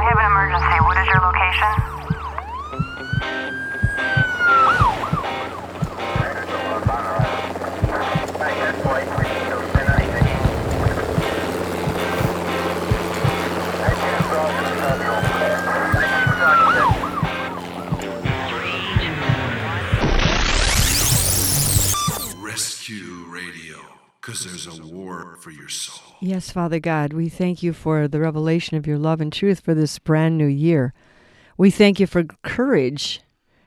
I have an emergency. What is your location? Rescue Radio, because there's a war for your soul. Yes, Father God, we thank you for the revelation of your love and truth for this brand new year. We thank you for courage.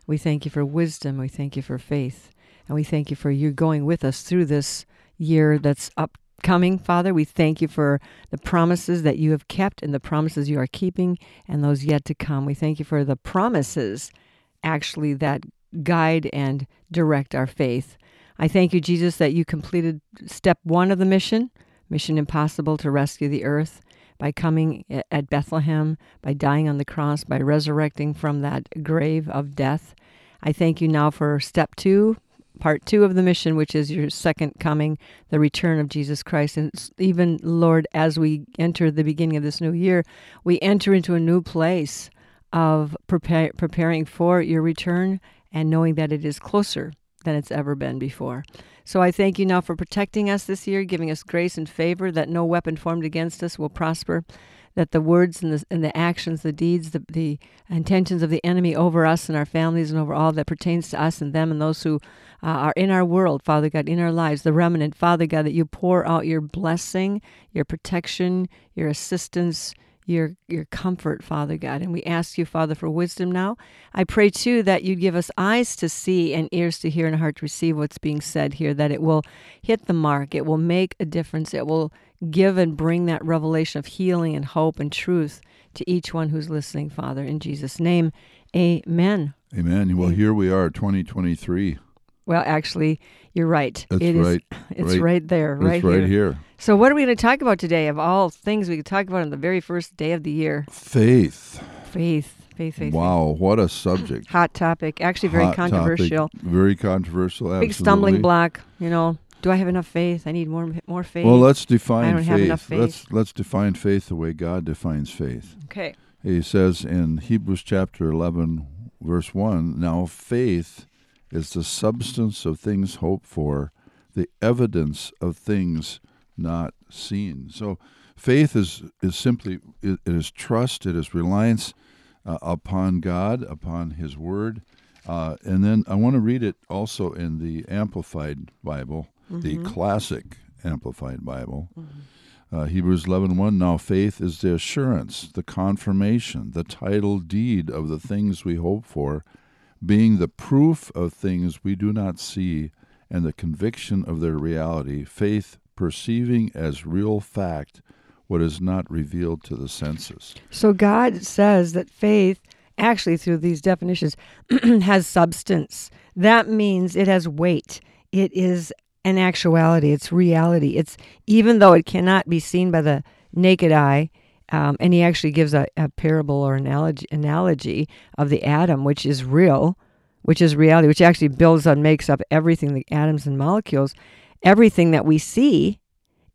We thank you for wisdom. We thank you for faith. And we thank you for you going with us through this year that's upcoming, Father. We thank you for the promises that you have kept and the promises you are keeping and those yet to come. We thank you for the promises actually that guide and direct our faith. I thank you, Jesus, that you completed step one of the mission, Mission Impossible to rescue the earth, by coming at Bethlehem, by dying on the cross, by resurrecting from that grave of death. I thank you now for step two, part two of the mission, which is your second coming, the return of Jesus Christ. And even, Lord, as we enter the beginning of this new year, we enter into a new place of prepare, preparing for your return and knowing that it is closer than it's ever been before. So I thank you now for protecting us this year, giving us grace and favor that no weapon formed against us will prosper, that the words and the, and the actions, the deeds, the, the intentions of the enemy over us and our families and over all that pertains to us and them and those who uh, are in our world, Father God, in our lives, the remnant, Father God, that you pour out your blessing, your protection, your assistance, your your comfort, Father God. And we ask you, Father, for wisdom now. I pray too that you'd give us eyes to see and ears to hear and a heart to receive what's being said here, that it will hit the mark, it will make a difference, it will give and bring that revelation of healing and hope and truth to each one who's listening, Father. In Jesus' name, amen. Amen. Well, here we are, 2023. Well, actually, you're right. That's It is- right. it's Right. right, there, right, That's right here. So, what are we going to talk about today? Of all things we could talk about on the very first day of the year, Faith. faith, faith, faith. Wow, what a subject. Hot topic. Actually, very Hot topic, controversial. Very controversial. Absolutely. Big stumbling block. You know, do I have enough faith? I need more, more faith. Well, let's define I don't faith. have enough faith. Let's let's define faith the way God defines faith. okay. He says in Hebrews chapter 11, verse 1 Now faith is the substance of things hoped for, the evidence of things not seen. So faith is, is simply, it, it is trust, it is reliance uh, upon God, upon His Word. Uh, and then I want to read it also in the Amplified Bible, the classic Amplified Bible. Uh, Hebrews 11:1 Now faith is the assurance, the confirmation, the title deed of the things we hope for, being the proof of things we do not see and the conviction of their reality, faith perceiving as real fact what is not revealed to the senses. So God says that faith, actually through these definitions, has substance. That means it has weight. It is an actuality. It's reality. It's even though it cannot be seen by the naked eye. Um, and he actually gives a, a parable or analogy, analogy of the atom, which is real, which is reality, which actually builds and makes up everything the atoms and molecules. Everything that we see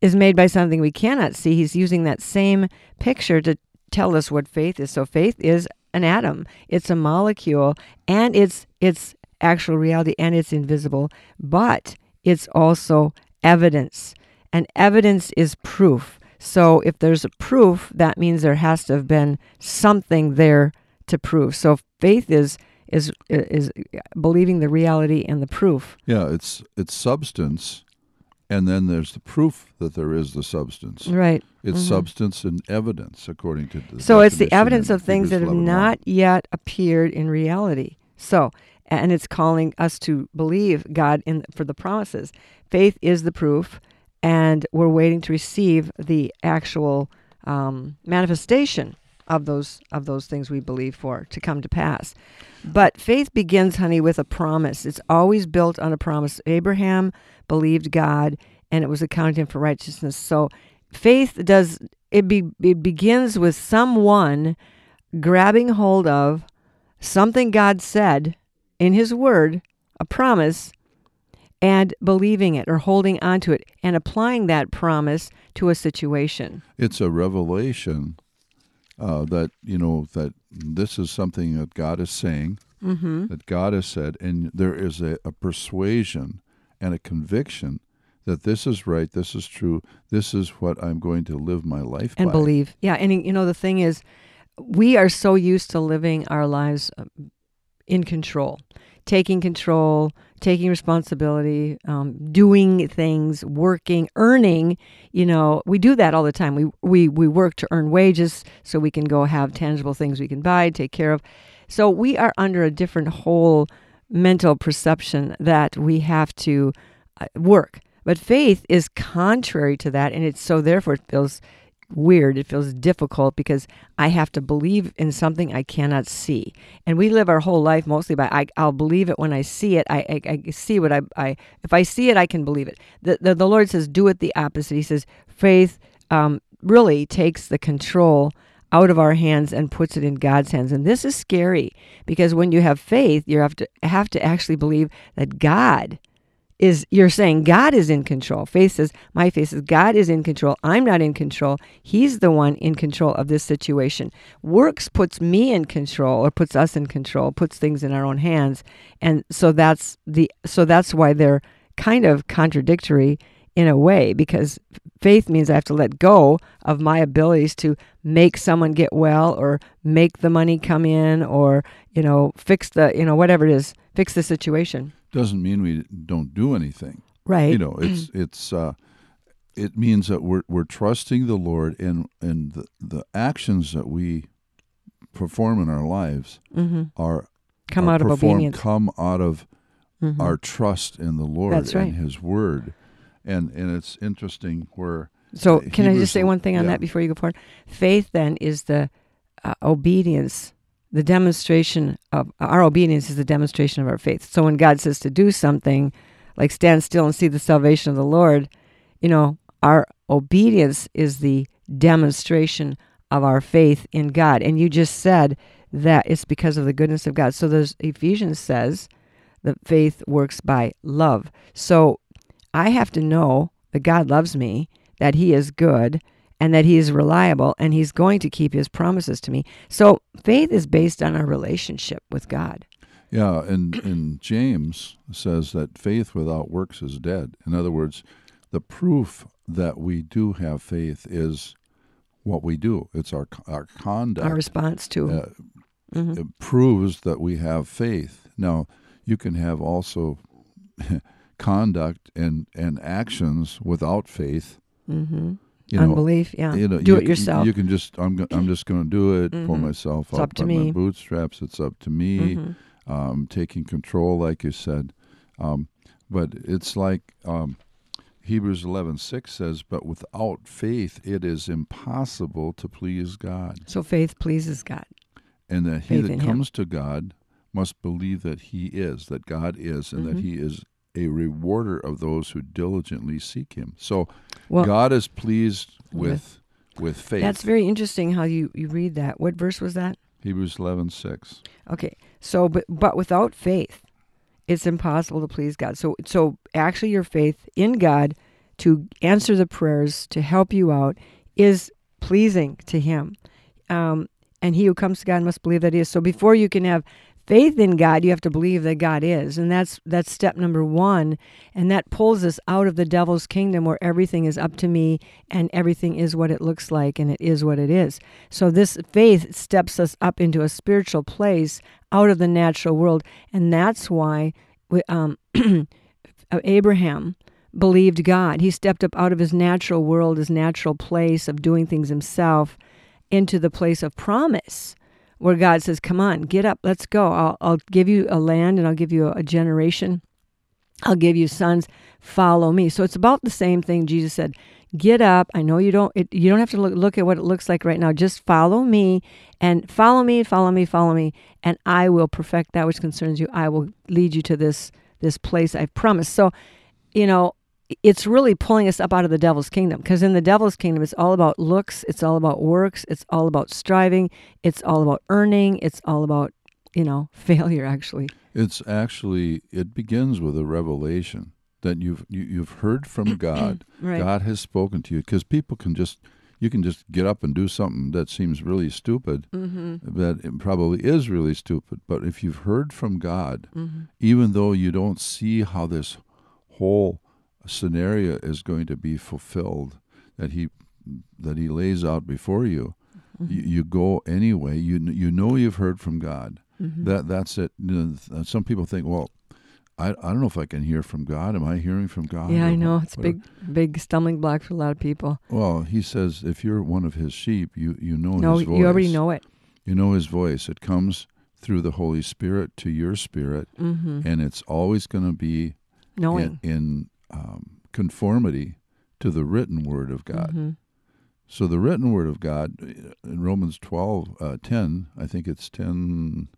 is made by something we cannot see. He's using that same picture to tell us what faith is. So faith is an atom. It's a molecule and it's it's actual reality and it's invisible, but it's also evidence. And evidence is proof. So if there's a proof, that means there has to have been something there to prove. So faith is is is believing the reality and the proof. Yeah, it's it's substance and then there's the proof that there is the substance. Right. It's Mhm. substance and evidence, according to the. So it's the evidence of things that have not yet appeared in reality. So, and it's calling us to believe God in for the promises. Faith is the proof, and we're waiting to receive the actual um, manifestation of those of those things we believe for to come to pass. But faith begins, honey, with a promise. It's always built on a promise. Abraham believed God, and it was accounted him for righteousness. So, faith does it. Be, it begins with someone grabbing hold of something God said in His Word, a promise, and believing it or holding on to it and applying that promise to a situation. It's a revelation uh, that you know that this is something that God is saying, Mm-hmm. that God has said, and there is a, a persuasion and a conviction that this is right, this is true, this is what I'm going to live my life and by. believe. Yeah, and you know the thing is, we are so used to living our lives uh, in control, taking control, taking responsibility, um, doing things, working, earning. You know, we do that all the time. We we we work to earn wages so we can go have tangible things we can buy, take care of. So we are under a different whole mental perception that we have to uh, work. But faith is contrary to that, and it's so therefore it feels weird. It feels difficult because I have to believe in something I cannot see, and we live our whole life mostly by I, I'll believe it when I see it. I, I, I see what I, I if I see it, I can believe it. The the, the Lord says, do it the opposite. He says, faith um, really takes the control out of our hands and puts it in God's hands. And this is scary because when you have faith, you have to have to actually believe that God is you're saying God is in control. Faith says, my faith says God is in control. I'm not in control. He's the one in control of this situation. Works puts me in control or puts us in control, puts things in our own hands. And so that's the so that's why they're kind of contradictory in a way because faith means I have to let go of my abilities to make someone get well or make the money come in or you know fix the you know whatever it is fix the situation Doesn't mean we don't do anything. right You know, it's it's uh, it means that we're we're trusting the Lord and and the, the actions that we perform in our lives hmm are come are out of obedience come out of Mhm. our trust in the Lord That's right. and His Word, and and it's interesting where so uh, can i just say one thing on yeah. that before you go forward faith then is the uh, obedience the demonstration of our obedience is the demonstration of our faith. So when god says to do something like stand still and see the salvation of the lord you know our obedience is the demonstration of our faith in god. And you just said that it's because of the goodness of god. So there's ephesians says that faith works by love. So i have to know that god loves me that he is good and that he is reliable and he's going to keep his promises to me so faith is based on our relationship with god Yeah, and, and James says that faith without works is dead. In other words, the proof that we do have faith is what we do. It's our our conduct. our response to uh, Mhm. it proves that we have faith. Now, you can have also conduct and, and actions without faith. hmm You know, unbelief yeah you know, do you it can- yourself You can just I'm I'm just going to do it, pull Mhm. myself It's up to by my me. bootstraps. It's up to me Mhm. um, taking control, like you said. Um, but it's like um, Hebrews eleven six says, "But without faith, it is impossible to please God." so faith pleases god And that he Faith that in Him. comes to God must believe that He is, that God is, and Mhm. that He is a rewarder of those who diligently seek Him. So well God is pleased With- with with faith. that's very interesting how you you read that what verse was that Hebrews eleven six. Okay. So but but without faith, it's impossible to please God. So so actually your faith in God to answer the prayers to help you out is pleasing to him. Um and he who comes to God must believe that he is. So before you can have faith in God, you have to believe that God is. And that's that's step number 1 and that pulls us out of the devil's kingdom where everything is up to me and everything is what it looks like and it is what it is. So this faith steps us up into a spiritual place out of the natural world, and that's why um, Abraham believed God. He stepped up out of his natural world, his natural place of doing things himself, into the place of promise, where God says, "Come on, get up, let's go. I'll, I'll give you a land, and I'll give you a, a generation." I'll give you sons. Follow me. So it's about the same thing. Jesus said, "Get up. I know you don't. It, you don't have to look, look at what it looks like right now. Just follow me, and follow me, follow me, follow me, and I will perfect that which concerns you. I will lead you to this this place I've promised." So, you know, it's really pulling us up out of the devil's kingdom because in the devil's kingdom, it's all about looks, it's all about works, it's all about striving, it's all about earning, it's all about you know failure. Actually, It's actually it begins with a revelation that you've you, you've heard from God. right? God has spoken to you because people can just you can just get up and do something that seems really stupid, Mm-hmm. that it probably is really stupid. But if you've heard from God, Mm-hmm. even though you don't see how this whole scenario is going to be fulfilled, that he that he lays out before you, Mm-hmm. you, you go anyway. You you know you've heard from God. Mm-hmm. That that's it. You know, some people think, well, I, I don't know if I can hear from God. Am I hearing from God? Yeah, I know. It's whatever. big, big stumbling block for a lot of people. Well, he says if you're one of his sheep, you you know No, his voice. you already know it. You know his voice. It comes through the Holy Spirit to your spirit, Mm-hmm. and it's always going to be Knowing. in, in um, conformity to the written word of God. Mhm. So the written word of God uh, in Romans 12, uh, 10, I think it's 10,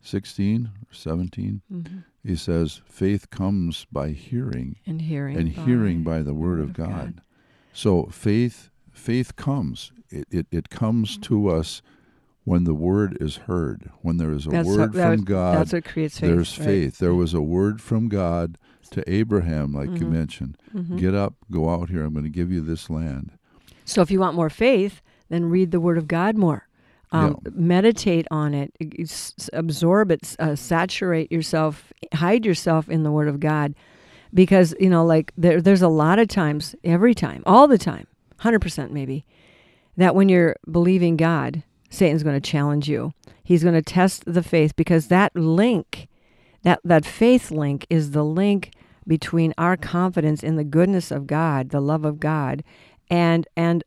16 or 17, Mhm. he says, faith comes by hearing And hearing. and hearing by the word of God. So faith faith comes. It, it, it comes to us when the word is heard. When there is a That's word what, from was- God, That's what creates faith. there's right? faith. There was a word from God to Abraham, like you Mhm. mentioned. Mhm. Get up, go out here. I'm going to give you this land. So if you want more faith, then read the Word of God more. Um, Meditate on it, absorb it, uh, saturate yourself, hide yourself in the Word of God, because you know, like there, there's a lot of times, every time, all the time, hundred percent maybe, that when you're believing God, Satan's going to challenge you. He's going to test the faith because that link, that that faith link, is the link between our confidence in the goodness of God, the love of God, and and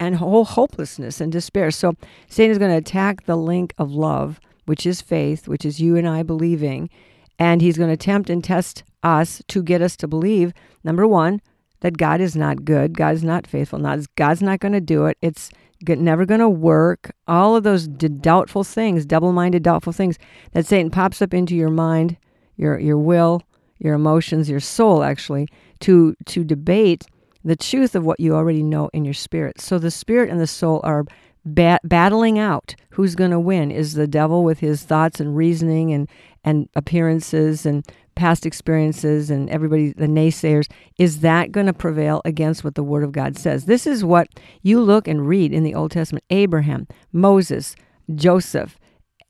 and whole hopelessness and despair. So Satan is going to attack the link of love, which is faith, which is you and I believing, and he's going to tempt and test us to get us to believe number 1 that God is not good, God is not faithful, not God's not going to do it. It's never going to work. All of those doubtful things, double-minded doubtful things that Satan pops up into your mind, your your will, your emotions, your soul actually to to debate the truth of what you already know in your spirit. So the spirit and the soul are ba- battling out who's going to win. Is the devil with his thoughts and reasoning and and appearances and past experiences and everybody the naysayers is that going to prevail against what the word of God says? This is what you look and read in the Old Testament. Abraham, Moses, Joseph,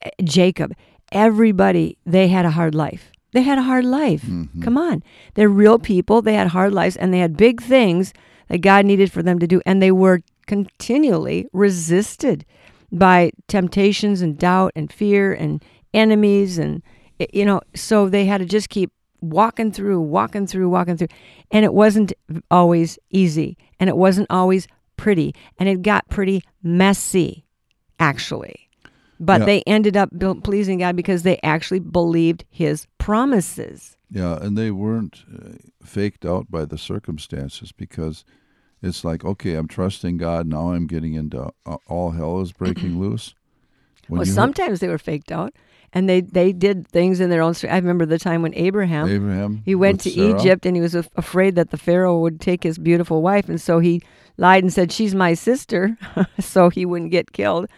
eh, Jacob, everybody they had a hard life. They had a hard life. Mm-hmm. Come on. They're real people. They had hard lives and they had big things that God needed for them to do. And they were continually resisted by temptations and doubt and fear and enemies. And, you know, so they had to just keep walking through, walking through, walking through. And it wasn't always easy and it wasn't always pretty. And it got pretty messy, actually. But Yeah. they ended up pleasing God because they actually believed his promises. Yeah, and they weren't uh, faked out by the circumstances because it's like, okay, I'm trusting God. Now I'm getting into uh, all hell is breaking loose. When well, sometimes they were faked out, and they they did things in their own. I remember the time when Abraham Abraham, he went to Sarah, Egypt, and he was af- afraid that the Pharaoh would take his beautiful wife, and so he lied and said she's my sister, so he wouldn't get killed.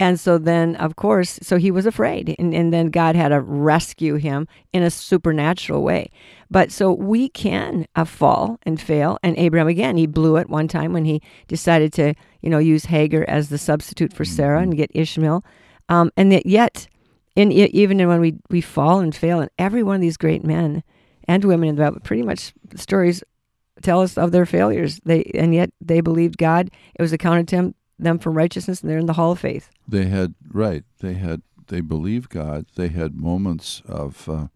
And so then, of course, so he was afraid, and, and then God had to rescue him in a supernatural way. But so we can uh, fall and fail. And Abraham, again, he blew it one time when he decided to, you know, use Hagar as the substitute for Sarah and get Ishmael. Um, and yet, e- even when we, we fall and fail, and every one of these great men and women in the Bible, pretty much stories tell us of their failures. They and yet they believed God. It was accounted to them, them for righteousness, and they're in the hall of faith. They had right. They had they believed God. They had moments of uh,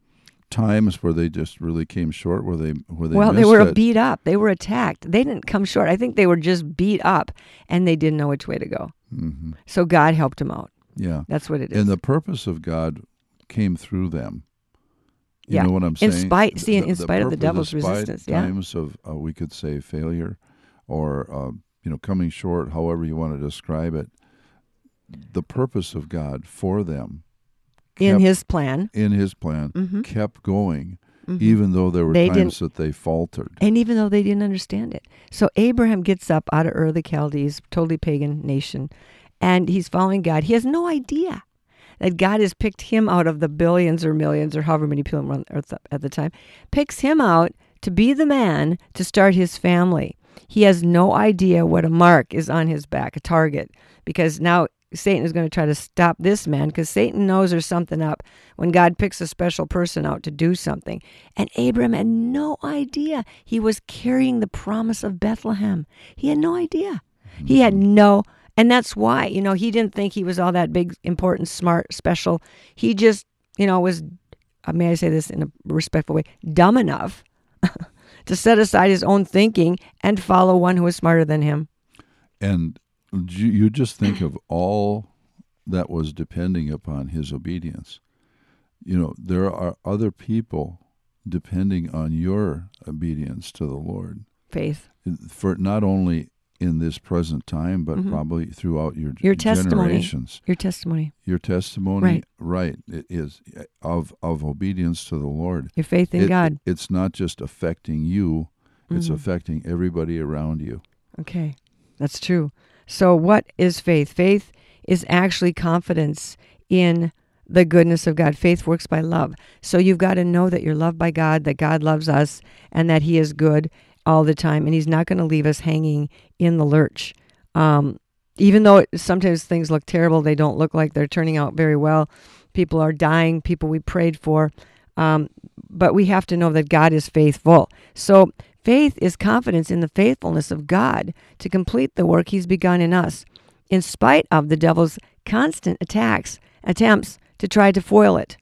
times where they just really came short. Where they where they well, they were it. beat up. They were attacked. They didn't come short. I think they were just beat up, and they didn't know which way to go. hmm So God helped them out. Yeah, That's what it is. and the purpose of God came through them. You Yeah. know what I'm In spite- see, in spite of the devil's despite resistance, yeah. Times of uh, we could say failure, or uh, you know coming short, however you want to describe it. The purpose of God for them in His plan, in His plan Mhm. kept going, Mhm. even though there were They times that they faltered. and even though they didn't understand it. So Abraham gets up out of Ur of the Chaldees, totally pagan nation, and he's following God. He has no idea that God has picked him out of the billions or millions or however many people on earth at the time, picks him out to be the man to start his family. He has no idea what a mark is on his back, a target, because now Satan is going to try to stop this man because Satan knows there's something up when God picks a special person out to do something. And Abram had no idea he was carrying the promise of Bethlehem. He had no idea. He had mm-hmm. no, and that's why, you know, he didn't think he was all that big, important, smart, special. He just, you know, was, uh, may I say this in a respectful way, dumb enough to set aside his own thinking and follow one who was smarter than him. And you you just think of all that was depending upon his obedience. You know, there are other people depending on your obedience to the Lord Faith. for not only in this present time, but Mhm. probably throughout your, Your testimony. generations. Your testimony, Your testimony, Right. right, it is of of obedience to the Lord. your faith in It- God. it's not just affecting you; it's Mhm. affecting everybody around you. Okay, that's true. So, what is faith? Faith is actually confidence in the goodness of God. Faith works by love. So, you've got to know that you're loved by God, that God loves us, and that He is good all the time, and He's not going to leave us hanging in the lurch. Um, even though it, sometimes things look terrible, they don't look like they're turning out very well. People are dying, people we prayed for. Um, but we have to know that God is faithful. So, faith is confidence in the faithfulness of God to complete the work He's begun in us, in spite of the devil's constant attacks, attempts to try to foil it.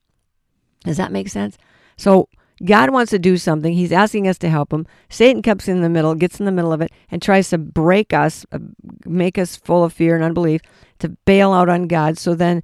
Does that make sense? So, God wants to do something. He's asking us to help him. Satan comes in the middle, gets in the middle of it, and tries to break us, uh, make us full of fear and unbelief, to bail out on God. So then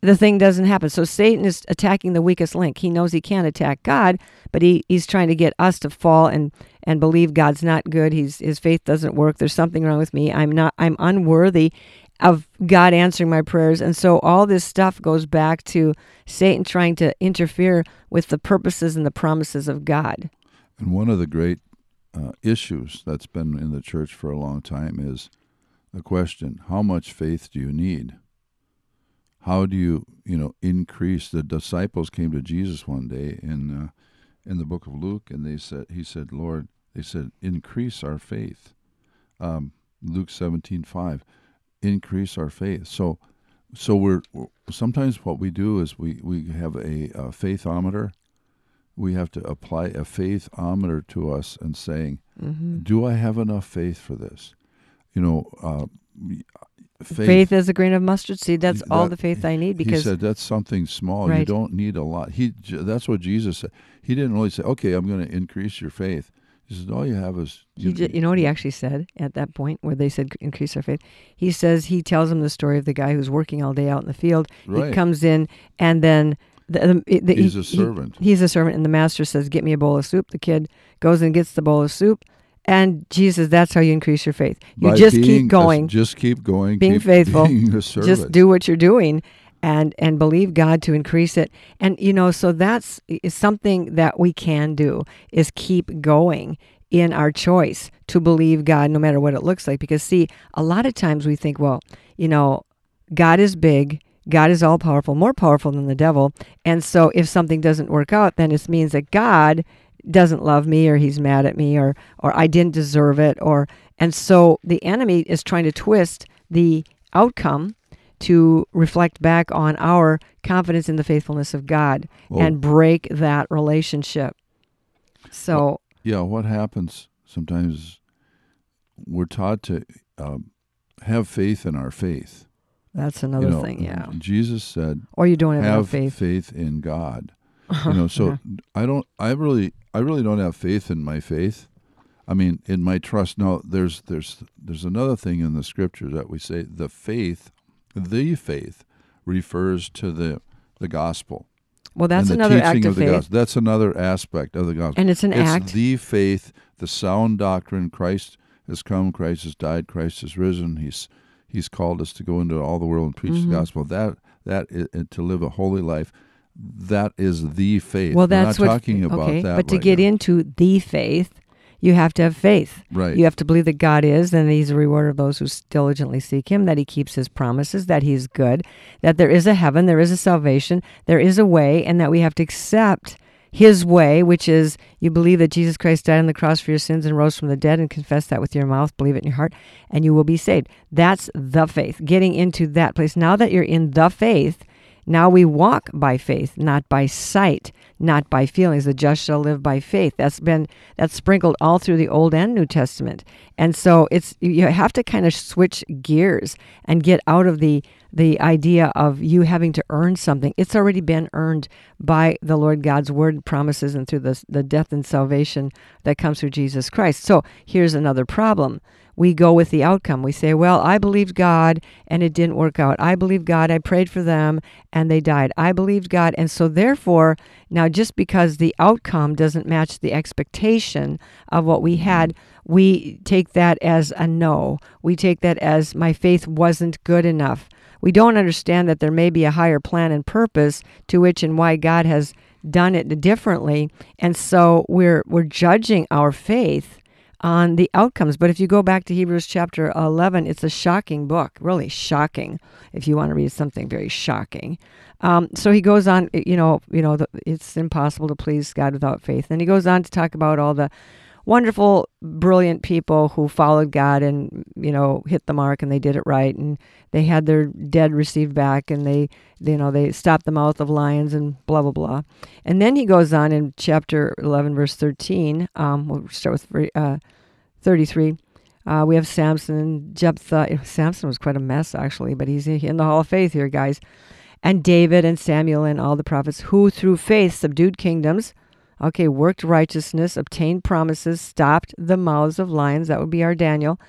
the thing doesn't happen. So Satan is attacking the weakest link. He knows he can't attack God, but he, he's trying to get us to fall and, and believe God's not good. He's, his faith doesn't work. There's something wrong with me. I'm not I'm unworthy of God answering my prayers. And so all this stuff goes back to Satan trying to interfere with the purposes and the promises of God. And one of the great uh, issues that's been in the church for a long time is the question: How much faith do you need? How do you, you know, increase? The disciples came to Jesus one day in uh, in the book of Luke, and they said, "He said, Lord, they said, increase our faith." Um, Luke seventeen five, increase our faith. So, so we're sometimes what we do is we we have a, a faithometer. We have to apply a faithometer to us and saying, Mm-hmm. do I have enough faith for this? You know, uh, faith. Faith, as a grain of mustard seed. That's all the faith I need Because he said that's something small. You don't need a lot. He that's what Jesus said. He didn't really say, "Okay, I'm going to increase your faith." He said, "All you have is He ju- you know what he actually said at that point where they said increase our faith? He says he tells them the story of the guy who's working all day out in the field. He Right. comes in and then the, the, the, He's he- a servant. He, he's a servant, and the master says, "Get me a bowl of soup." The kid goes and gets the bowl of soup, and Jesus, says, "That's how you increase your faith. You By just keep a- going, just keep going, being keep faithful, being a servant. just do what you're doing." And, and believe God to increase it, and you know, so that's something that we can do is keep going in our choice to believe God no matter what it looks like. Because, see, a lot of times we think, well, you know, God is big, God is all powerful, more powerful than the devil. And so if something doesn't work out, then it means that God doesn't love me or he's mad at me or or I didn't deserve it or and so the enemy is trying to twist the outcome to reflect back on our confidence in the faithfulness of God Well- and break that relationship. So yeah, what happens sometimes? We're taught to um, have faith in our faith. that's You another know, thing, yeah. Jesus said, Or you don't have, have faith. faith in God. you know so Yeah. i don't i really i really don't have faith in my faith i mean in my trust now there's there's there's another thing in the scripture that we say the faith the faith refers to the the gospel Well, that's another act of, of the faith. gospel that's another aspect of the gospel And it's an it's act. the faith the sound doctrine christ has come christ has died christ has risen he's he's called us to go into all the world and preach Mhm. the gospel that that is, to live a holy life that is the faith Well, that's We're not what. talking about okay, that but to right get now. into the faith, you have to have faith. right You have to believe that God is, and He's a rewarder of those who diligently seek Him. That He keeps His promises. That He's good. That there is a heaven. There is a salvation. There is a way, and that we have to accept his way, which is you believe that Jesus Christ died on the cross for your sins and rose from the dead and confess that with your mouth, believe it in your heart, and you will be saved. That's the faith. Getting into that place. Now that you're in the faith, now we walk by faith, not by sight, not by feelings. The just shall live by faith. That's been that's sprinkled all through the Old and New Testament. And so it's you have to kind of switch gears and get out of the the idea of you having to earn something. It's already been earned by the Lord God's word promises and through the, the death and salvation that comes through Jesus Christ. So here's another problem. We go with the outcome. We say, Well, I believed God and it didn't work out. I believed God, I prayed for them and they died. I believed God. And so, therefore, now just because the outcome doesn't match the expectation of what we had, mm-hmm. we take that as a no. We take that as my faith wasn't good enough we don't understand that there may be a higher plan and purpose to which and why God has done it differently. And so we're we're judging our faith on the outcomes. But if you go back to Hebrews chapter 11, it's a shocking book, really shocking. If you want to read something very shocking, um, so he goes on. You know, you know, the, it's impossible to please God without faith. And he goes on to talk about all the wonderful, brilliant people who followed God and you know hit the mark and they did it right and they had their dead received back and they you know they stopped the mouth of lions and blah blah blah. And then he goes on in chapter eleven, verse thirteen. Um, we'll start with uh, thirty-three. Uh, we have Samson and Jephthah. Samson was quite a mess actually, but he's in the Hall of Faith here, guys. And David and Samuel and all the prophets who through faith subdued kingdoms Okay, worked righteousness, obtained promises, stopped the mouths of lions. That would be our Daniel.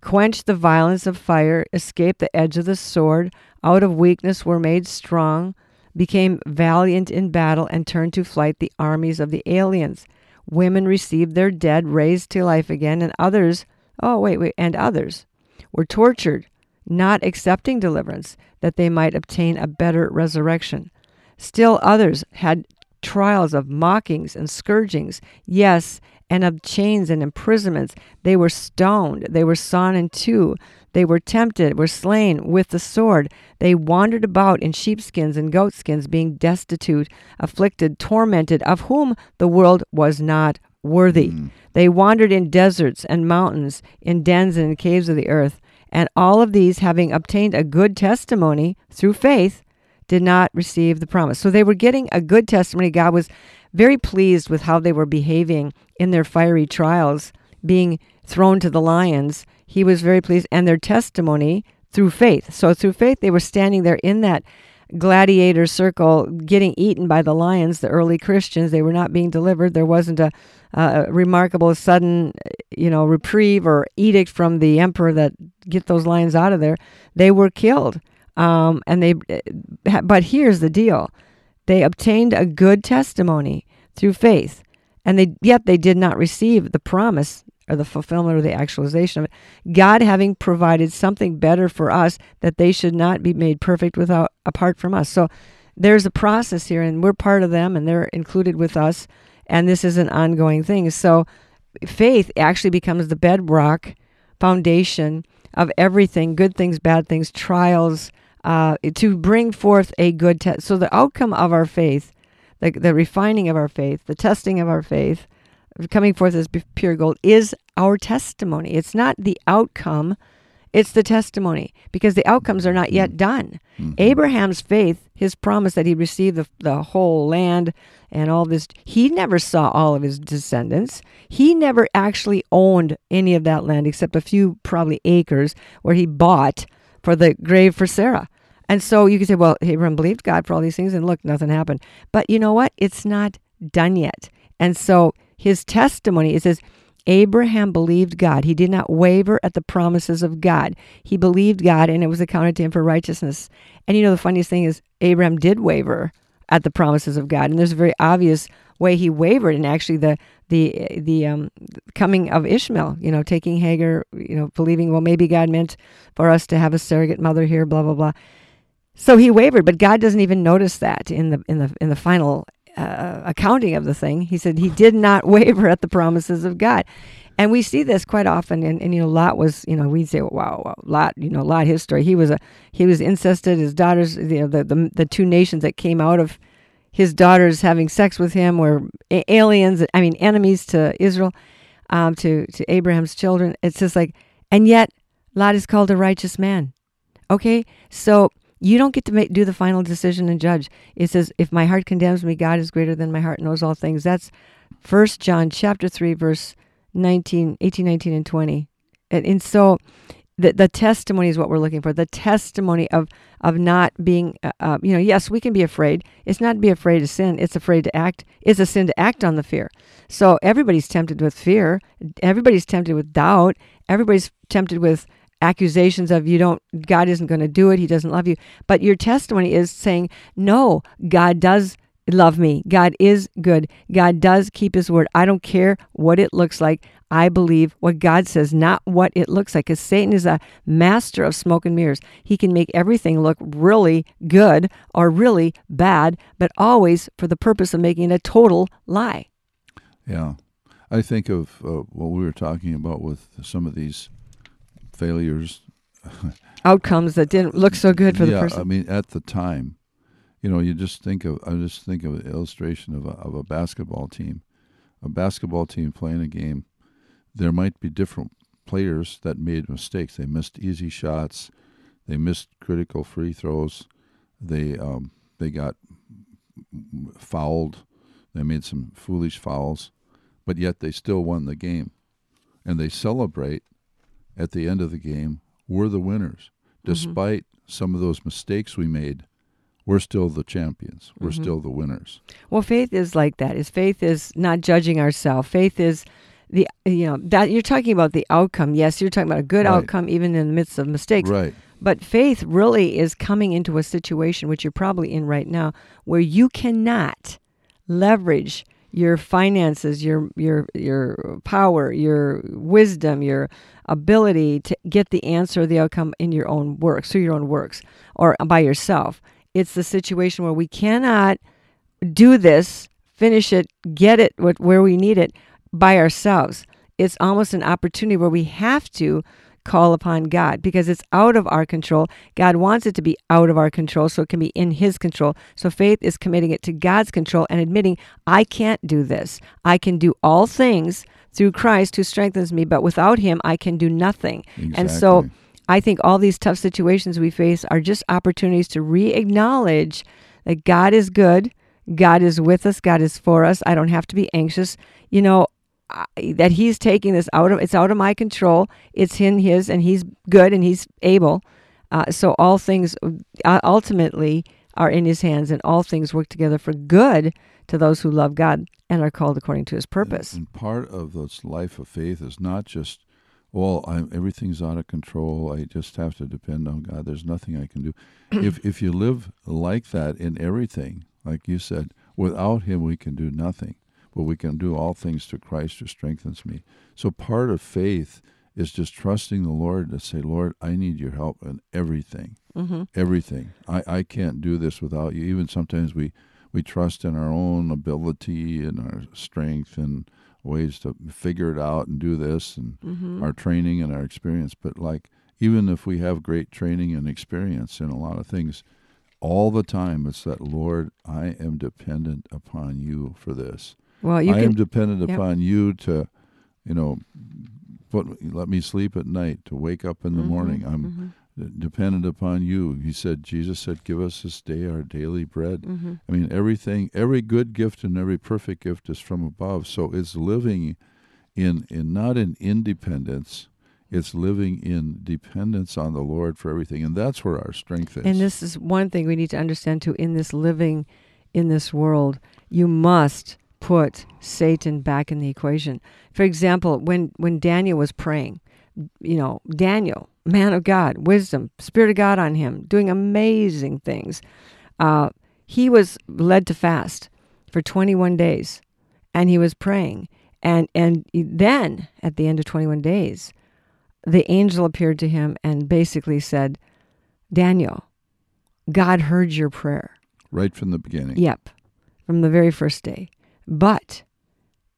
Quenched the violence of fire, escaped the edge of the sword. Out of weakness were made strong, became valiant in battle, and turned to flight the armies of the aliens. Women received their dead raised to life again, and others, oh, wait, wait, and others were tortured, not accepting deliverance, that they might obtain a better resurrection. Still others had trials of mockings and scourgings, yes, and of chains and imprisonments. They were stoned, they were sawn in two, they were tempted, were slain with the sword. They wandered about in sheepskins and goatskins, being destitute, afflicted, tormented, of whom the world was not worthy. Mm. They wandered in deserts and mountains, in dens and in caves of the earth. And all of these, having obtained a good testimony through faith, did not receive the promise. So they were getting a good testimony. God was very pleased with how they were behaving in their fiery trials, being thrown to the lions. He was very pleased, and their testimony through faith. So through faith, they were standing there in that gladiator circle, getting eaten by the lions. The early Christians, they were not being delivered. There wasn't a, a remarkable sudden, you know, reprieve or edict from the emperor that get those lions out of there. They were killed. Um, and they, but here's the deal: they obtained a good testimony through faith, and they yet they did not receive the promise or the fulfillment or the actualization of it. God having provided something better for us that they should not be made perfect without apart from us. So there's a process here, and we're part of them, and they're included with us, and this is an ongoing thing. So faith actually becomes the bedrock foundation of everything good things, bad things, trials, uh, to bring forth a good test. So the outcome of our faith, the, the refining of our faith, the testing of our faith, coming forth as pure gold, is our testimony. It's not the outcome, it's the testimony because the outcomes are not yet mm-hmm. done. Mm-hmm. Abraham's faith, his promise that he received the, the whole land and all this, he never saw all of his descendants. He never actually owned any of that land except a few, probably acres, where he bought for the grave for Sarah. And so you could say, well, Abraham believed God for all these things, and look, nothing happened. But you know what? It's not done yet. And so his testimony, it says, Abraham believed God. He did not waver at the promises of God. He believed God, and it was accounted to him for righteousness. And you know, the funniest thing is, Abraham did waver at the promises of God. And there's a very obvious way he wavered, and actually the the the um, coming of Ishmael, you know, taking Hagar, you know, believing well maybe God meant for us to have a surrogate mother here, blah blah blah. So he wavered, but God doesn't even notice that in the in the in the final uh, accounting of the thing. He said he did not waver at the promises of God. And we see this quite often. And, and you know, Lot was, you know, we'd say, wow, wow, Lot, you know, Lot history. He was a, he was incested. His daughters, you know, the, the, the two nations that came out of his daughters having sex with him were aliens. I mean, enemies to Israel, um, to to Abraham's children. It's just like, and yet Lot is called a righteous man. Okay, so you don't get to make, do the final decision and judge. It says, "If my heart condemns me, God is greater than my heart knows all things." That's First John chapter three, verse 19, 18, 19, and twenty. And, and so, the the testimony is what we're looking for. The testimony of of not being, uh, uh, you know, yes, we can be afraid. It's not to be afraid to sin. It's afraid to act. It's a sin to act on the fear. So everybody's tempted with fear. Everybody's tempted with doubt. Everybody's tempted with accusations of you don't God isn't going to do it, he doesn't love you. But your testimony is saying, "No, God does love me. God is good. God does keep his word. I don't care what it looks like. I believe what God says, not what it looks like. Because Satan is a master of smoke and mirrors. He can make everything look really good or really bad, but always for the purpose of making it a total lie. Yeah. I think of uh, what we were talking about with some of these failures. Outcomes that didn't look so good for the yeah, person. I mean, at the time, you know, you just think of, I just think of an illustration of a, of a basketball team. A basketball team playing a game, there might be different players that made mistakes. They missed easy shots, they missed critical free throws, they um, they got fouled, they made some foolish fouls, but yet they still won the game, and they celebrate at the end of the game. We're the winners, mm-hmm. despite some of those mistakes we made. We're still the champions. We're mm-hmm. still the winners. Well, faith is like that. Is faith is not judging ourselves. Faith is the you know that you're talking about the outcome. Yes, you're talking about a good Right. outcome even in the midst of mistakes. Right. But faith really is coming into a situation which you're probably in right now where you cannot leverage your finances, your your your power, your wisdom, your ability to get the answer the outcome in your own works, through your own works, or by yourself. It's the situation where we cannot do this, finish it, get it where we need it by ourselves. It's almost an opportunity where we have to call upon God because it's out of our control. God wants it to be out of our control so it can be in His control. So faith is committing it to God's control and admitting, I can't do this. I can do all things through Christ who strengthens me, but without Him, I can do nothing. And so I think all these tough situations we face are just opportunities to re acknowledge that God is good, God is with us, God is for us. I don't have to be anxious. You know, that He's taking this out of it's out of my control. It's in His, and He's good and He's able. Uh, so all things uh, ultimately are in His hands, and all things work together for good to those who love God and are called according to His purpose. And part of this life of faith is not just, well, I'm, everything's out of control. I just have to depend on God. There's nothing I can do. if if you live like that in everything, like you said, without Him we can do nothing, but we can do all things to Christ who strengthens me. So part of faith is just trusting the Lord to say, Lord, I need your help in everything, hmm everything. I, I can't do this without you. Even sometimes we we trust in our own ability and our strength and ways to figure it out and do this and hmm our training and our experience. But like even if we have great training and experience in a lot of things, all the time it's that Lord, I am dependent upon you for this. Well, I can am dependent Yep. upon you to, you know, put let me sleep at night, to wake up in the Mhm, morning. I'm mhm, dependent upon you. He said, Jesus said, give us this day our daily bread. mhm. I mean, everything, every good gift and every perfect gift is from above. So it's living in, in not in independence, it's living in dependence on the Lord for everything. And that's where our strength is. And this is one thing we need to understand too. In this living, in this world, you must put Satan back in the equation. For example, when when Daniel was praying, you know, Daniel, man of God, wisdom, spirit of God on him, doing amazing things. Uh, he was led to fast for 21 days, and he was praying. And and then at the end of 21 days, the angel appeared to him and basically said, Daniel, God heard your prayer. right from the beginning. Yep, from the very first day. But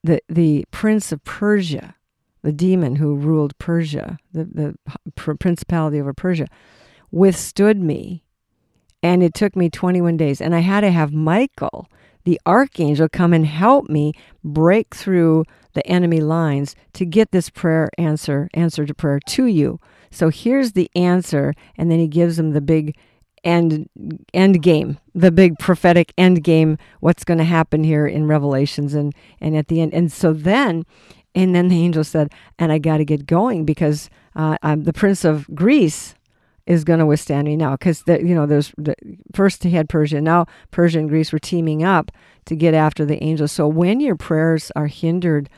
the the prince of Persia, the demon who ruled Persia, the the pr- principality over Persia, withstood me, And it took me 21 days. And I had to have Michael, the archangel, come and help me break through the enemy lines to get this prayer answer, answer to prayer to you. So here's the answer. And then he gives him the big end end game, the big prophetic end game, what's going to happen here in Revelations and and at the end. And so then, and then the angel said, and I got to get going because uh, I'm the prince of Greece is going to withstand me now because you know there's the, first he had Persia now Persia and Greece were teaming up to get after the angels. So when your prayers are hindered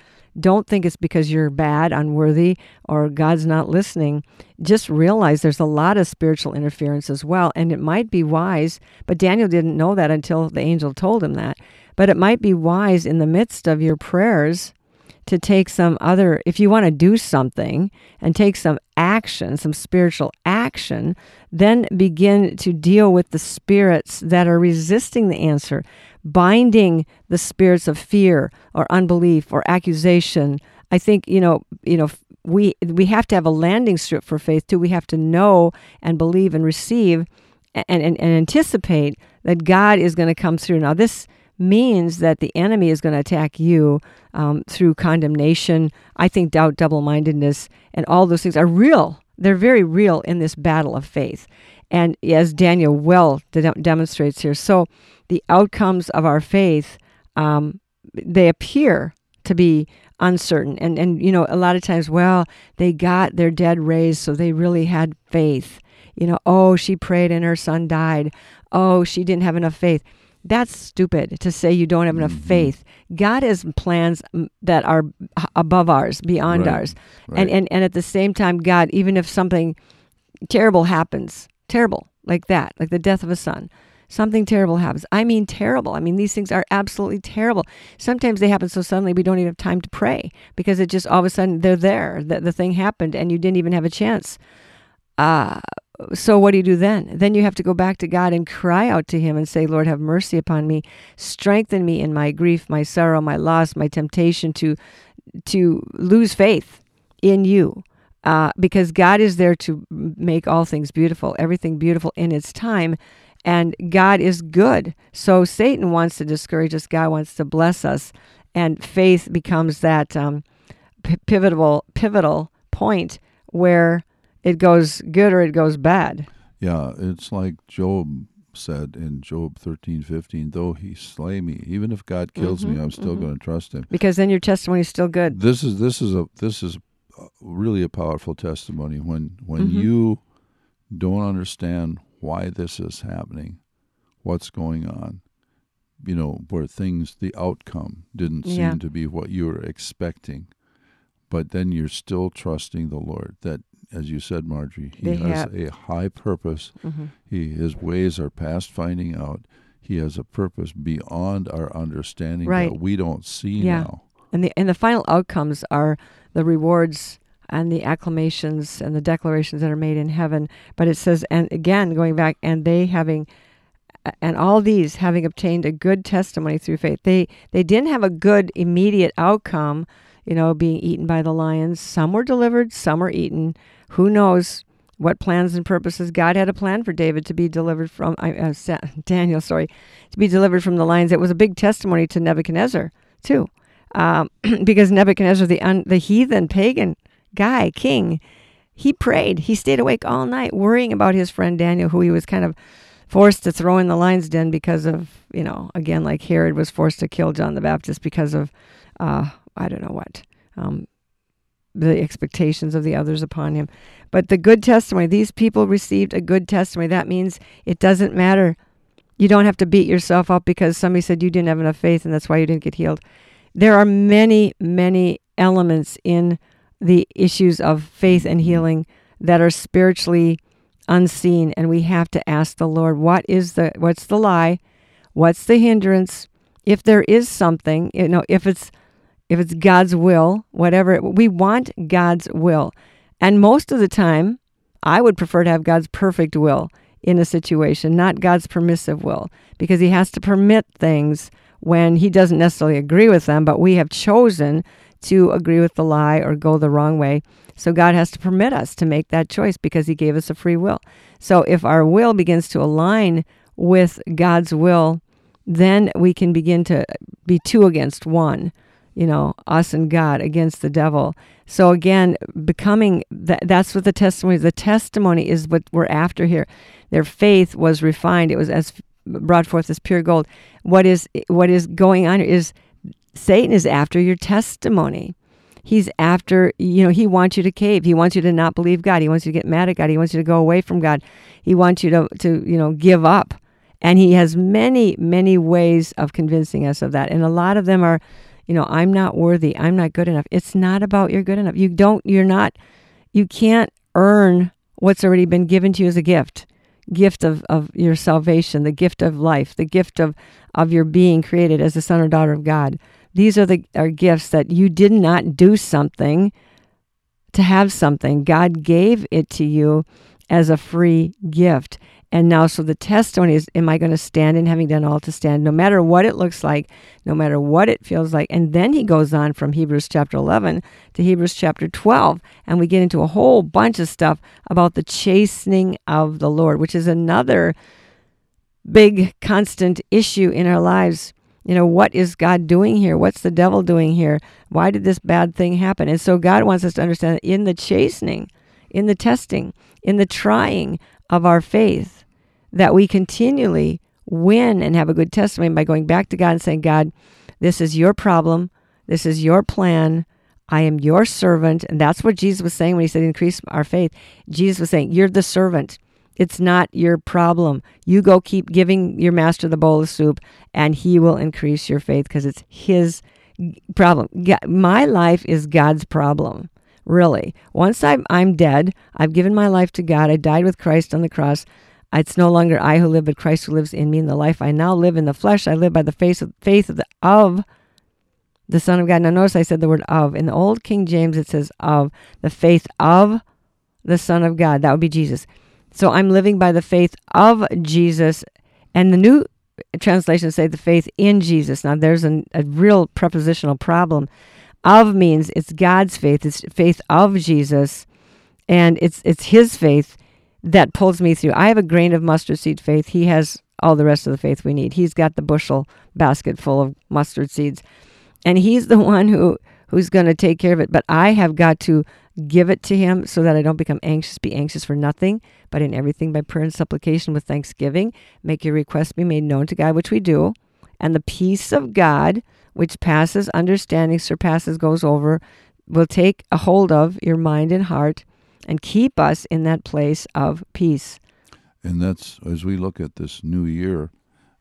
don't think it's because you're bad, unworthy, or God's not listening. Just realize there's a lot of spiritual interference as well. And it might be wise, but Daniel didn't know that until the angel told him that. But it might be wise in the midst of your prayers to take some other, if you want to do something and take some action, some spiritual action, then begin to deal with the spirits that are resisting the answer binding the spirits of fear or unbelief or accusation. I think you know, you know, we we have to have a landing strip for faith too. We have to know and believe and receive and, and, and anticipate that God is going to come through. Now, this means that the enemy is going to attack you um, through condemnation. I think doubt, double mindedness, and all those things are real. They're very real in this battle of faith. And as Daniel well de- demonstrates here, so the outcomes of our faith, um, they appear to be uncertain. And, and, you know, a lot of times, well, they got their dead raised, so they really had faith. You know, oh, she prayed and her son died. Oh, she didn't have enough faith. That's stupid to say you don't have enough mm-hmm. faith. God has plans that are above ours, beyond right, ours. Right. And, and, and at the same time, God, even if something terrible happens, terrible, like that, like the death of a son, something terrible happens. I mean, terrible. I mean, these things are absolutely terrible. Sometimes they happen so suddenly we don't even have time to pray because it just all of a sudden they're there. The, the thing happened and you didn't even have a chance. Uh, so what do you do then? Then you have to go back to God and cry out to Him and say, Lord, have mercy upon me. Strengthen me in my grief, my sorrow, my loss, my temptation to to lose faith in you. Uh, because God is there to make all things beautiful, everything beautiful in its time and God is good. So Satan wants to discourage us, God wants to bless us, and faith becomes that um, p- pivotal pivotal point where it goes good or it goes bad. Yeah, it's like Job said in Job thirteen fifteen. Though he slay me, even if God kills mm-hmm, me, I'm still mm-hmm. going to trust him. Because then your testimony is still good. This is this is a this is really a powerful testimony when when mm-hmm. you don't understand why this is happening, what's going on, you know, where things, the outcome didn't seem yeah. to be what you were expecting. But then you're still trusting the Lord that, as you said, Marjorie, He they has have. a high purpose. Mm-hmm. He His ways are past finding out. He has a purpose beyond our understanding right. that we don't see yeah. now. And the and the final outcomes are the rewards and the acclamations and the declarations that are made in heaven. But it says, and again, going back, and they having, and all these having obtained a good testimony through faith. They they didn't have a good immediate outcome, you know, being eaten by the lions. Some were delivered, some were eaten. Who knows what plans and purposes God had a plan for David to be delivered from uh, Daniel, sorry, to be delivered from the lions. It was a big testimony to Nebuchadnezzar too, um, because Nebuchadnezzar, the un, the heathen pagan guy, king, he prayed. He stayed awake all night worrying about his friend Daniel, who he was kind of forced to throw in the lion's den because of, you know, again, like Herod was forced to kill John the Baptist because of, uh, I don't know what, um, the expectations of the others upon him. But the good testimony, these people received a good testimony. That means it doesn't matter. You don't have to beat yourself up because somebody said you didn't have enough faith and that's why you didn't get healed. There are many, many elements in the issues of faith and healing that are spiritually unseen and we have to ask the Lord what is the what's the lie what's the hindrance if there is something you know if it's if it's God's will whatever we want God's will and most of the time I would prefer to have God's perfect will in a situation not God's permissive will because he has to permit things when he doesn't necessarily agree with them but we have chosen to agree with the lie or go the wrong way. So God has to permit us to make that choice because He gave us a free will. So if our will begins to align with God's will, then we can begin to be two against one, you know, us and God against the devil. So again, becoming that, that's what the testimony is. The testimony is what we're after here. Their faith was refined. It was as brought forth as pure gold. What is what is going on is Satan is after your testimony. He's after, you know, he wants you to cave. He wants you to not believe God. He wants you to get mad at God. He wants you to go away from God. He wants you to, to you know, give up. And he has many, many ways of convincing us of that. And a lot of them are, you know, I'm not worthy. I'm not good enough. It's not about you're good enough. You don't, you're not, you can't earn what's already been given to you as a gift gift of, of your salvation, the gift of life, the gift of, of your being created as a son or daughter of God. These are the are gifts that you did not do something to have something. God gave it to you as a free gift. And now, so the testimony is Am I going to stand in having done all to stand, no matter what it looks like, no matter what it feels like? And then he goes on from Hebrews chapter 11 to Hebrews chapter 12. And we get into a whole bunch of stuff about the chastening of the Lord, which is another big, constant issue in our lives you know, what is God doing here? What's the devil doing here? Why did this bad thing happen? And so God wants us to understand that in the chastening, in the testing, in the trying of our faith, that we continually win and have a good testimony by going back to God and saying, God, this is your problem. This is your plan. I am your servant. And that's what Jesus was saying when he said, increase our faith. Jesus was saying, You're the servant. It's not your problem. You go keep giving your master the bowl of soup, and he will increase your faith because it's his problem. My life is God's problem, really. Once I'm, I'm dead, I've given my life to God. I died with Christ on the cross. It's no longer I who live, but Christ who lives in me. In the life I now live in the flesh, I live by the faith of, faith of the, of the Son of God. Now, notice I said the word of. In the Old King James, it says of the faith of the Son of God. That would be Jesus. So I'm living by the faith of Jesus. And the new translations say the faith in Jesus. Now there's an, a real prepositional problem. Of means it's God's faith. It's faith of Jesus, and it's it's His faith that pulls me through. I have a grain of mustard seed faith. He has all the rest of the faith we need. He's got the bushel basket full of mustard seeds, and He's the one who who's going to take care of it. But I have got to give it to him so that I don't become anxious, be anxious for nothing, but in everything by prayer and supplication with thanksgiving, make your requests be made known to God, which we do. And the peace of God, which passes understanding, surpasses, goes over, will take a hold of your mind and heart and keep us in that place of peace. And that's as we look at this new year,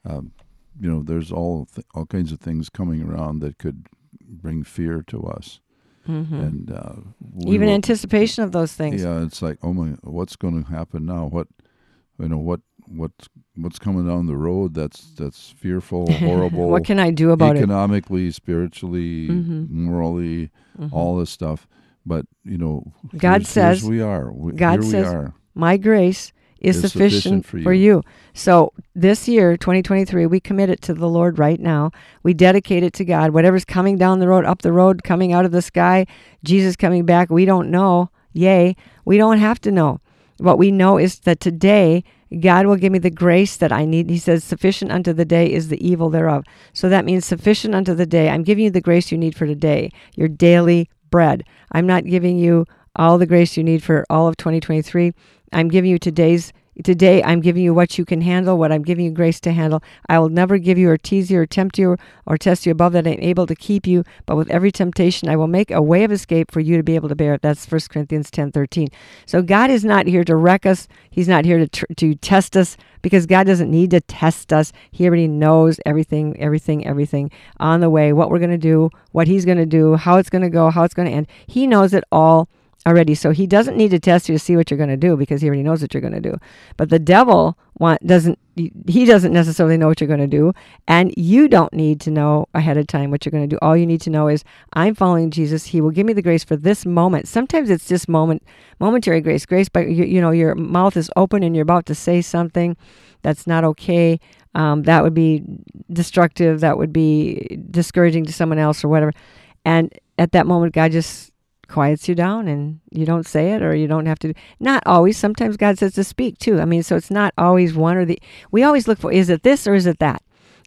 um, you know, there's all th- all kinds of things coming around that could bring fear to us. Mm-hmm. And uh, even anticipation of those things. Yeah, it's like, oh my, what's going to happen now? What, you know, what, what, what's coming down the road? That's that's fearful, horrible. what can I do about economically, it? Economically, spiritually, mm-hmm. morally, mm-hmm. all this stuff. But you know, God says we are. We, God says, are. "My grace is, sufficient, sufficient for, you. for, you. So this year, 2023, we commit it to the Lord right now. We dedicate it to God. Whatever's coming down the road, up the road, coming out of the sky, Jesus coming back, we don't know. Yay, we don't have to know. What we know is that today God will give me the grace that I need. He says, Sufficient unto the day is the evil thereof. So that means sufficient unto the day. I'm giving you the grace you need for today, your daily bread. I'm not giving you all the grace you need for all of 2023. I'm giving you today's Today, I'm giving you what you can handle, what I'm giving you grace to handle. I will never give you or tease you or tempt you or test you above that I'm able to keep you. But with every temptation, I will make a way of escape for you to be able to bear it. That's 1 Corinthians 10 13. So God is not here to wreck us. He's not here to, tr- to test us because God doesn't need to test us. He already knows everything, everything, everything on the way, what we're going to do, what He's going to do, how it's going to go, how it's going to end. He knows it all already. So he doesn't need to test you to see what you're going to do because he already knows what you're going to do. But the devil want, doesn't he doesn't necessarily know what you're going to do and you don't need to know ahead of time what you're going to do. All you need to know is I'm following Jesus. He will give me the grace for this moment. Sometimes it's just moment momentary grace. Grace but you, you know your mouth is open and you're about to say something that's not okay. Um, that would be destructive. That would be discouraging to someone else or whatever. And at that moment, God just quiets you down and you don't say it or you don't have to not always. Sometimes god says to speak too. I mean so it's not always one or the we always look for is it this or is it that?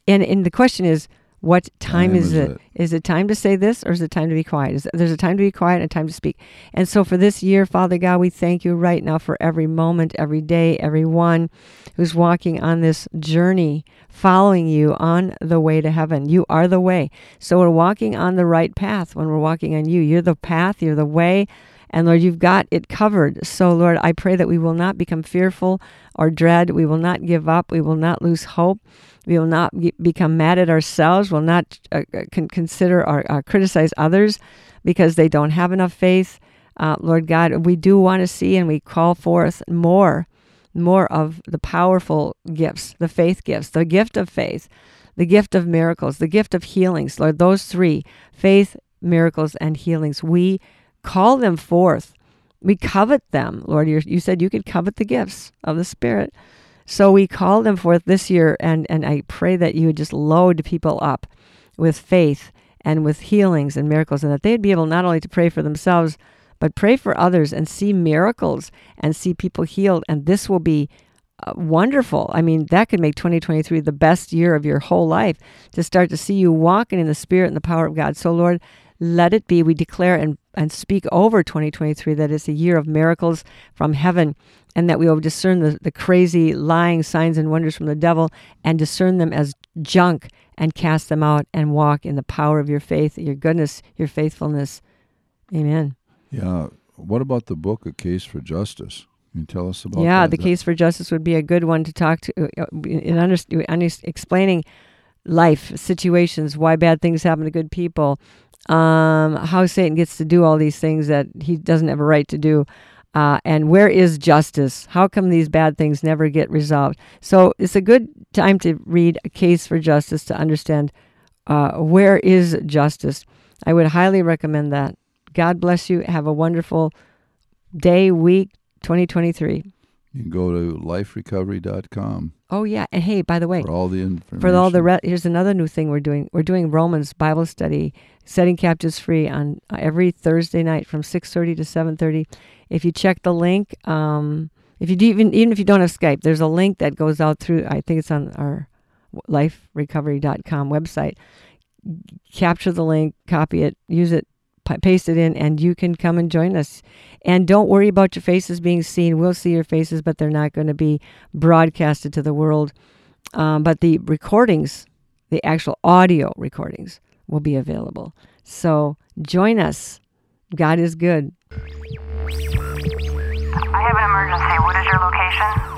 And and the question is what time, Time is, is it? it? Is it time to say this or is it time to be quiet? Is, there's a time to be quiet and a time to speak. And so for this year, Father God, we thank you right now for every moment, every day, everyone who's walking on this journey, following you on the way to heaven. You are the way. So we're walking on the right path when we're walking on you. You're the path, you're the way. And Lord, you've got it covered. So, Lord, I pray that we will not become fearful or dread. We will not give up. We will not lose hope. We will not become mad at ourselves. We'll not uh, uh, consider or uh, criticize others because they don't have enough faith. Uh, Lord God, we do want to see and we call forth more, more of the powerful gifts, the faith gifts, the gift of faith, the gift of miracles, the gift of healings. Lord, those three faith, miracles, and healings. We call them forth. We covet them, Lord. you said you could covet the gifts of the Spirit. So we call them forth this year, and, and I pray that you would just load people up with faith and with healings and miracles, and that they'd be able not only to pray for themselves, but pray for others and see miracles and see people healed. And this will be uh, wonderful. I mean, that could make 2023 the best year of your whole life to start to see you walking in the Spirit and the power of God. So, Lord, let it be. We declare and, and speak over 2023 that it's a year of miracles from heaven and that we will discern the, the crazy lying signs and wonders from the devil and discern them as junk and cast them out and walk in the power of your faith, your goodness, your faithfulness. Amen. Yeah. What about the book, A Case for Justice? Can you tell us about yeah, that? the case for justice would be a good one to talk to uh, in under, under, explaining life situations, why bad things happen to good people, um, how Satan gets to do all these things that he doesn't have a right to do. Uh, and where is justice? How come these bad things never get resolved? So it's a good time to read A Case for Justice to understand uh, where is justice. I would highly recommend that. God bless you. Have a wonderful day, week, 2023. You can go to liferecovery.com Oh yeah, and hey, by the way, for all the information. for all the re- here's another new thing we're doing. We're doing Romans Bible study, setting captives free on uh, every Thursday night from 6:30 to 7:30. If you check the link, um, if you do, even even if you don't have Skype, there's a link that goes out through. I think it's on our liferecovery.com website. Capture the link, copy it, use it, paste it in, and you can come and join us. And don't worry about your faces being seen. We'll see your faces, but they're not going to be broadcasted to the world. Um, but the recordings, the actual audio recordings, will be available. So join us. God is good. I have an emergency. What is your location?